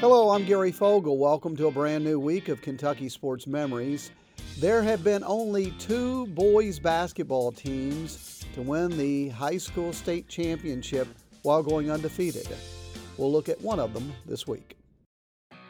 Hello, I'm Gary Fogle. Welcome to a brand new week of Kentucky Sports Memories. There have been only two boys basketball teams to win the high school state championship while going undefeated. We'll look at one of them this week.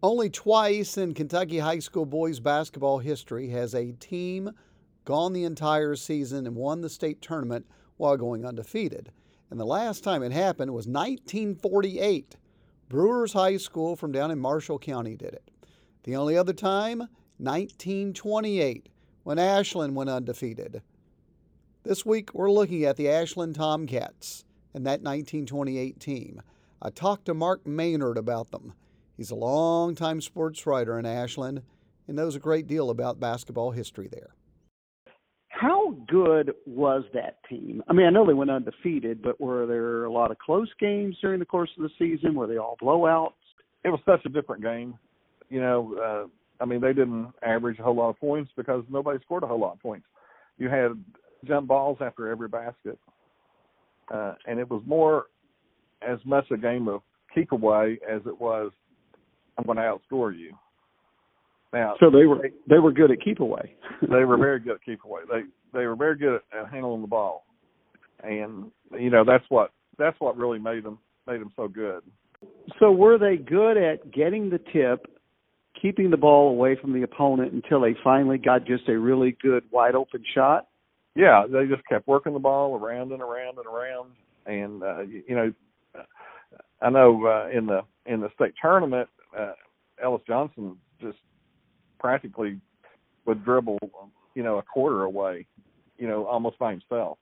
Only twice in Kentucky high school boys basketball history has a team gone the entire season and won the state tournament while going undefeated. And the last time it happened was 1948. Brewers High School from down in Marshall County did it. The only other time, 1928, when Ashland went undefeated. This week, we're looking at the Ashland Tomcats and that 1928 team. I talked to Mark Maynard about them. He's a longtime sports writer in Ashland and knows a great deal about basketball history there. How good was that team? I mean, I know they went undefeated, but were there a lot of close games during the course of the season? Were they all blowouts? It was such a different game. You know, uh, I mean, they didn't average a whole lot of points because nobody scored a whole lot of points. You had jump balls after every basket, uh, and it was more as much a game of keep away as it was I'm going to outscore you. Now, so they were they were good at keep away. they were very good at keep away. They they were very good at, at handling the ball, and you know that's what that's what really made them made them so good. So were they good at getting the tip, keeping the ball away from the opponent until they finally got just a really good wide open shot? Yeah, they just kept working the ball around and around and around, and uh, you, you know, I know uh, in the in the state tournament uh, Ellis Johnson just practically would dribble, you know, a quarter away, you know, almost by himself.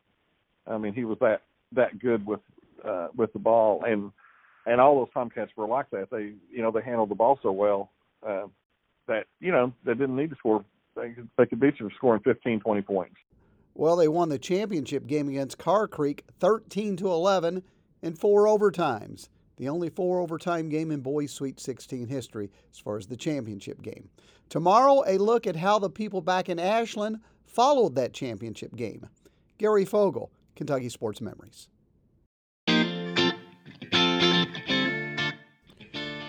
I mean, he was that that good with uh, with the ball, and and all those Tomcats were like that. They, you know, they handled the ball so well uh, that you know they didn't need to score. They could, they could beat you scoring 15, 20 points. Well, they won the championship game against Carr Creek, thirteen to eleven, in four overtimes the only four overtime game in boys Sweet 16 history as far as the championship game. Tomorrow, a look at how the people back in Ashland followed that championship game. Gary Fogle, Kentucky Sports Memories.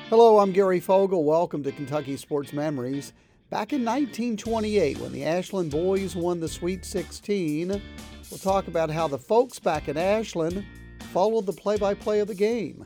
Hello, I'm Gary Fogle. Welcome to Kentucky Sports Memories. Back in 1928, when the Ashland boys won the Sweet 16, we'll talk about how the folks back in Ashland followed the play by play of the game.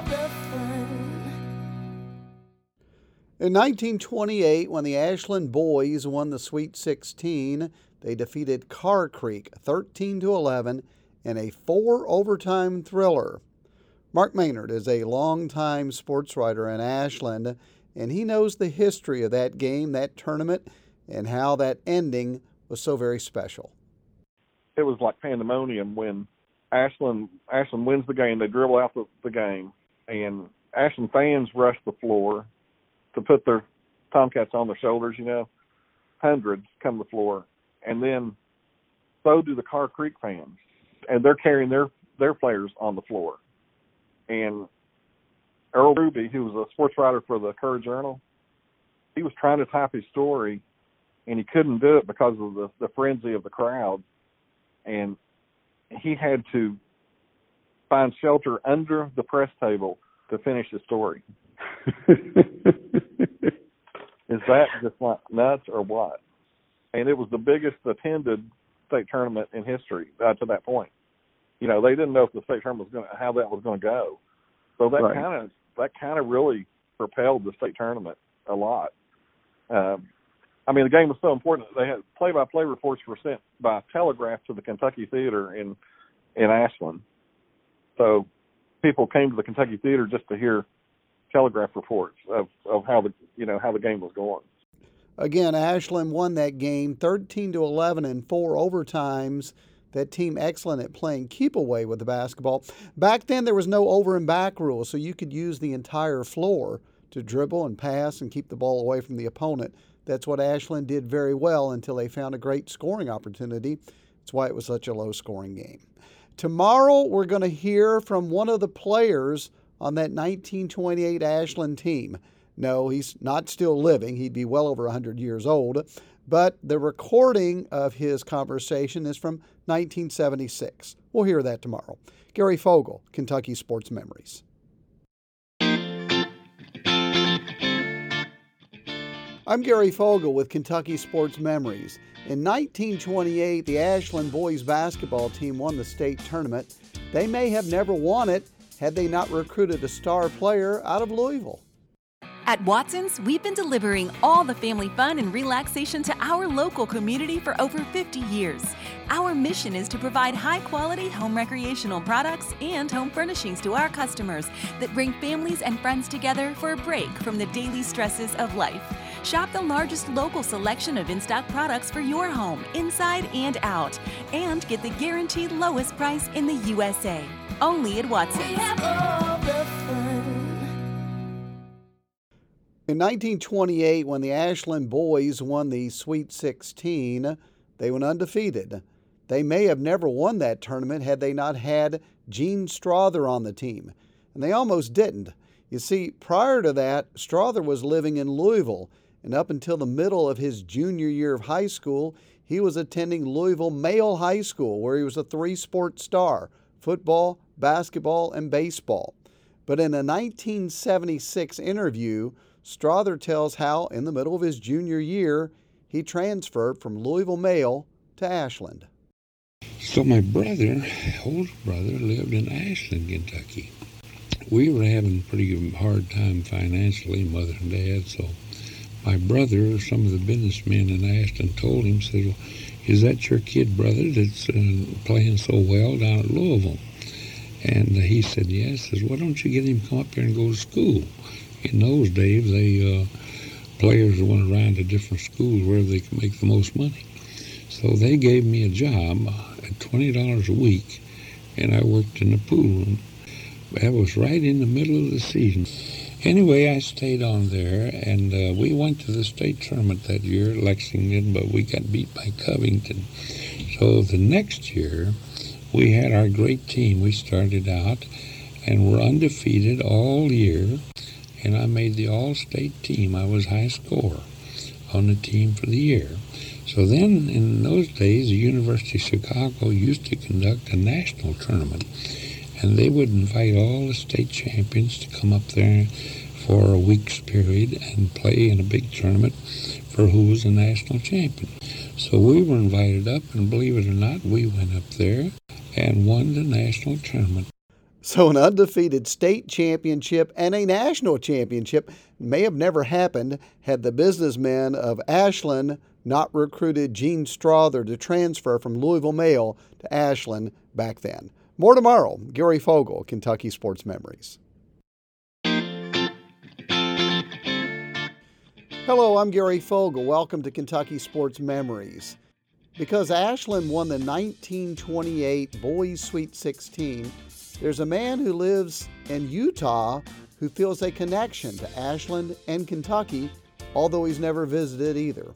In 1928, when the Ashland boys won the Sweet 16, they defeated Carr Creek 13 to 11 in a four overtime thriller. Mark Maynard is a longtime sports writer in Ashland, and he knows the history of that game, that tournament, and how that ending was so very special. It was like pandemonium when Ashland Ashland wins the game. They dribble out the, the game, and Ashland fans rush the floor to put their Tomcats on their shoulders, you know, hundreds come to the floor, and then so do the Carr Creek fans, and they're carrying their their players on the floor. And Earl Ruby, who was a sports writer for the Courier Journal, he was trying to type his story, and he couldn't do it because of the the frenzy of the crowd, and he had to find shelter under the press table to finish the story. Is that just like nuts or what? And it was the biggest attended state tournament in history uh, to that point. You know, they didn't know if the state tournament was going to how that was going to go. So that Right. kind of that kind of really propelled the state tournament a lot. Um, I mean, the game was so important. That they had play-by-play reports were sent by telegraph to the Kentucky Theater in in Ashland. So people came to the Kentucky Theater just to hear telegraph reports of of how the you know how the game was going. Again, Ashland won that game 13 to 11 in four overtimes. That team excellent at playing keep away with the basketball. Back then, there was no over and back rule, so you could use the entire floor to dribble and pass and keep the ball away from the opponent. That's what Ashland did very well until they found a great scoring opportunity. That's why it was such a low scoring game. Tomorrow, we're going to hear from one of the players on that 1928 Ashland team. No, he's not still living. He'd be well over 100 years old. But the recording of his conversation is from 1976. We'll hear that tomorrow. Gary Fogle, Kentucky Sports Memories. I'm Gary Fogle with Kentucky Sports Memories. In 1928, the Ashland boys basketball team won the state tournament. They may have never won it had they not recruited a star player out of Louisville. At Watson's, we've been delivering all the family fun and relaxation to our local community for over 50 years. Our mission is to provide high quality home recreational products and home furnishings to our customers that bring families and friends together for a break from the daily stresses of life. Shop the largest local selection of in stock products for your home, inside and out, and get the guaranteed lowest price in the USA. Only at Watson's. In 1928, when the Ashland boys won the Sweet 16, they went undefeated. They may have never won that tournament had they not had Gene Strawther on the team, and they almost didn't. You see, prior to that, Strawther was living in Louisville, and up until the middle of his junior year of high school, he was attending Louisville Male High School, where he was a three sport star football, basketball, and baseball. But in a 1976 interview, Strawther tells how, in the middle of his junior year, he transferred from Louisville Male to Ashland. So my brother, older brother, lived in Ashland, Kentucky. We were having a pretty hard time financially, mother and dad. So my brother, some of the businessmen in Ashland, told him, said, well, "Is that your kid, brother, that's uh, playing so well down at Louisville?" And uh, he said, "Yes." Says, "Why don't you get him come up here and go to school?" in those days, they uh, players went around to different schools where they could make the most money. So they gave me a job at twenty dollars a week, and I worked in the pool room. That was right in the middle of the season. Anyway, I stayed on there, and uh, we went to the state tournament that year, Lexington, but we got beat by Covington. So the next year, we had our great team. We started out, and were undefeated all year and I made the all-state team. I was high scorer on the team for the year. So then, in those days, the University of Chicago used to conduct a national tournament, and they would invite all the state champions to come up there for a week's period and play in a big tournament for who was the national champion. So we were invited up, and believe it or not, we went up there and won the national tournament. So, an undefeated state championship and a national championship may have never happened had the businessmen of Ashland not recruited Gene Strawther to transfer from Louisville Male to Ashland back then. More tomorrow. Gary Fogle, Kentucky Sports Memories. Hello, I'm Gary Fogle. Welcome to Kentucky Sports Memories. Because Ashland won the 1928 Boys Sweet 16, there's a man who lives in Utah who feels a connection to Ashland and Kentucky, although he's never visited either.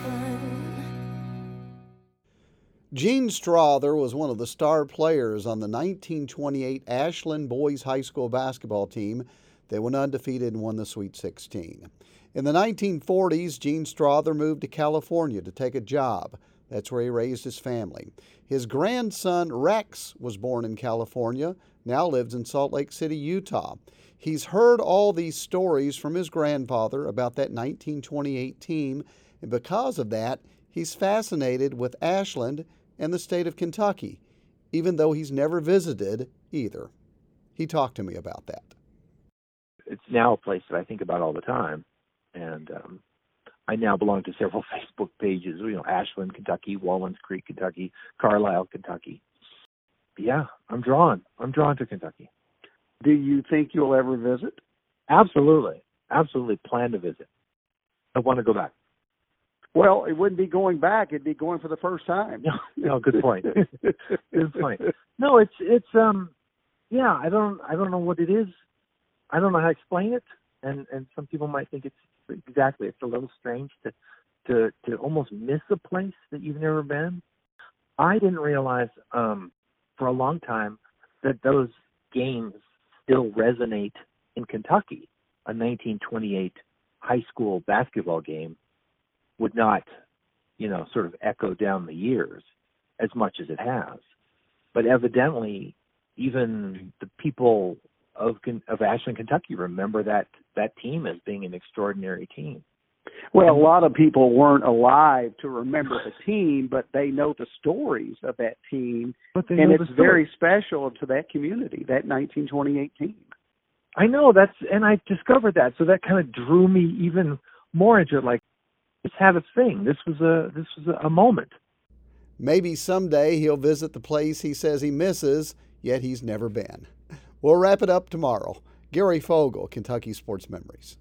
Gene Strawther was one of the star players on the 1928 Ashland Boys High School basketball team that went undefeated and won the Sweet 16. In the 1940s, Gene Strawther moved to California to take a job. That's where he raised his family. His grandson, Rex, was born in California, now lives in Salt Lake City, Utah. He's heard all these stories from his grandfather about that 1928 team, and because of that, he's fascinated with Ashland and the state of Kentucky, even though he's never visited either. He talked to me about that. It's now a place that I think about all the time, and um, I now belong to several Facebook pages. You know, Ashland, Kentucky, Wallins Creek, Kentucky, Carlisle, Kentucky. Yeah, I'm drawn. I'm drawn to Kentucky. Do you think you'll ever visit? Absolutely, absolutely. Plan to visit. I want to go back. Well, it wouldn't be going back; it'd be going for the first time. No, no good point. good point. No, it's it's um, yeah. I don't I don't know what it is. I don't know how to explain it, and and some people might think it's exactly. It's a little strange to to to almost miss a place that you've never been. I didn't realize um, for a long time that those games still resonate in Kentucky. A 1928 high school basketball game would not, you know, sort of echo down the years as much as it has. But evidently, even the people of of Ashland, Kentucky, remember that that team as being an extraordinary team. Well, a lot of people weren't alive to remember the team, but they know the stories of that team, and it's very special to that community, that 1928 team. I know that's, and I discovered that, so that kind of drew me even more into it. Like, let's have a thing. This was a this was a moment. Maybe someday he'll visit the place he says he misses, yet he's never been. We'll wrap it up tomorrow. Gary Fogle, Kentucky Sports Memories.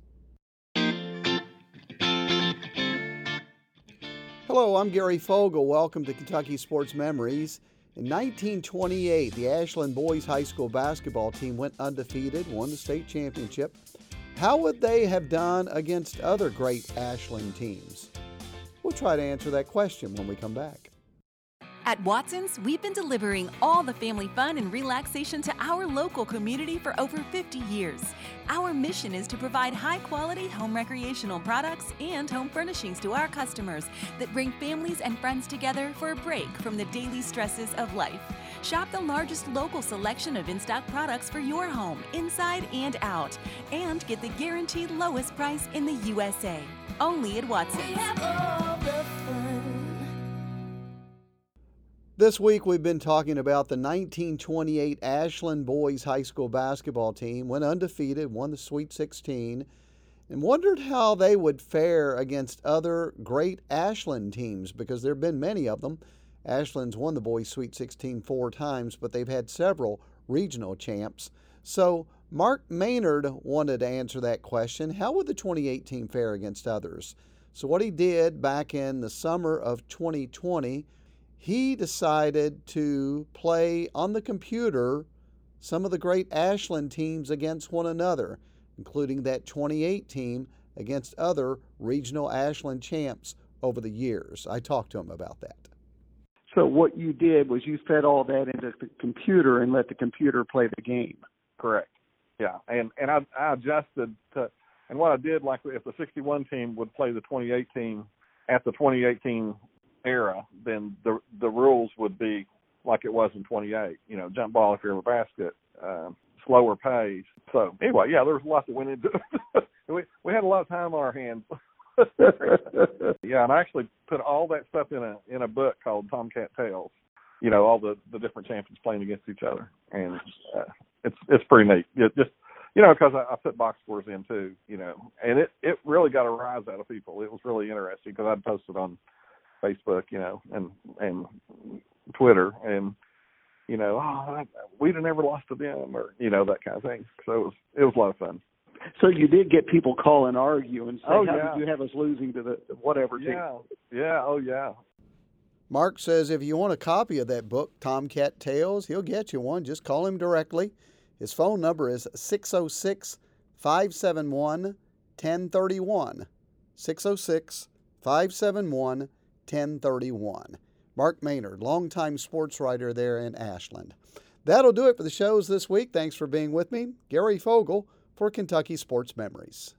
Hello, I'm Gary Fogle. Welcome to Kentucky Sports Memories. In 1928, the Ashland Boys High School basketball team went undefeated, won the state championship. How would they have done against other great Ashland teams? We'll try to answer that question when we come back. At Watson's, we've been delivering all the family fun and relaxation to our local community for over 50 years. Our mission is to provide high quality home recreational products and home furnishings to our customers that bring families and friends together for a break from the daily stresses of life. Shop the largest local selection of in stock products for your home, inside and out, and get the guaranteed lowest price in the USA. Only at Watson's. This week we've been talking about the 1928 Ashland Boys High School basketball team, went undefeated, won the Sweet 16, and wondered how they would fare against other great Ashland teams because there have been many of them. Ashland's won the Boys Sweet 16 four times, but they've had several regional champs. So Mark Maynard wanted to answer that question. How would the 2018 team fare against others? So what he did back in the summer of 2020 he decided to play on the computer some of the great Ashland teams against one another, including that 28 team against other regional Ashland champs over the years. I talked to him about that. So what you did was you fed all that into the computer and let the computer play the game. Correct. Yeah, and and I, I adjusted to, and what I did, like if the 61 team would play the 28 team at the 2018 era, then the the rules would be like it was in 28. You know, jump ball if you're in a basket, uh, slower pace. So anyway, yeah, there was a lot that went into it. we we had a lot of time on our hands. yeah, and I actually put all that stuff in a in a book called Tomcat Tales. You know, all the the different champions playing against each other, and uh, it's it's pretty neat. It just you know, because I, I put box scores in too. You know, and it it really got a rise out of people. It was really interesting because I'd posted on Facebook, you know, and and Twitter, and you know, oh, we'd have never lost to them, or you know, that kind of thing. So it was it was a lot of fun. So you did get people call and argue and say, oh, "How yeah. did you have us losing to the whatever team?" Yeah, yeah, oh yeah. Mark says if you want a copy of that book, Tomcat Tales, he'll get you one. Just call him directly. His phone number is 606 571 1031. 606 571 1031. Mark Maynard, longtime sports writer there in Ashland. That'll do it for the shows this week. Thanks for being with me. Gary Fogle for Kentucky Sports Memories.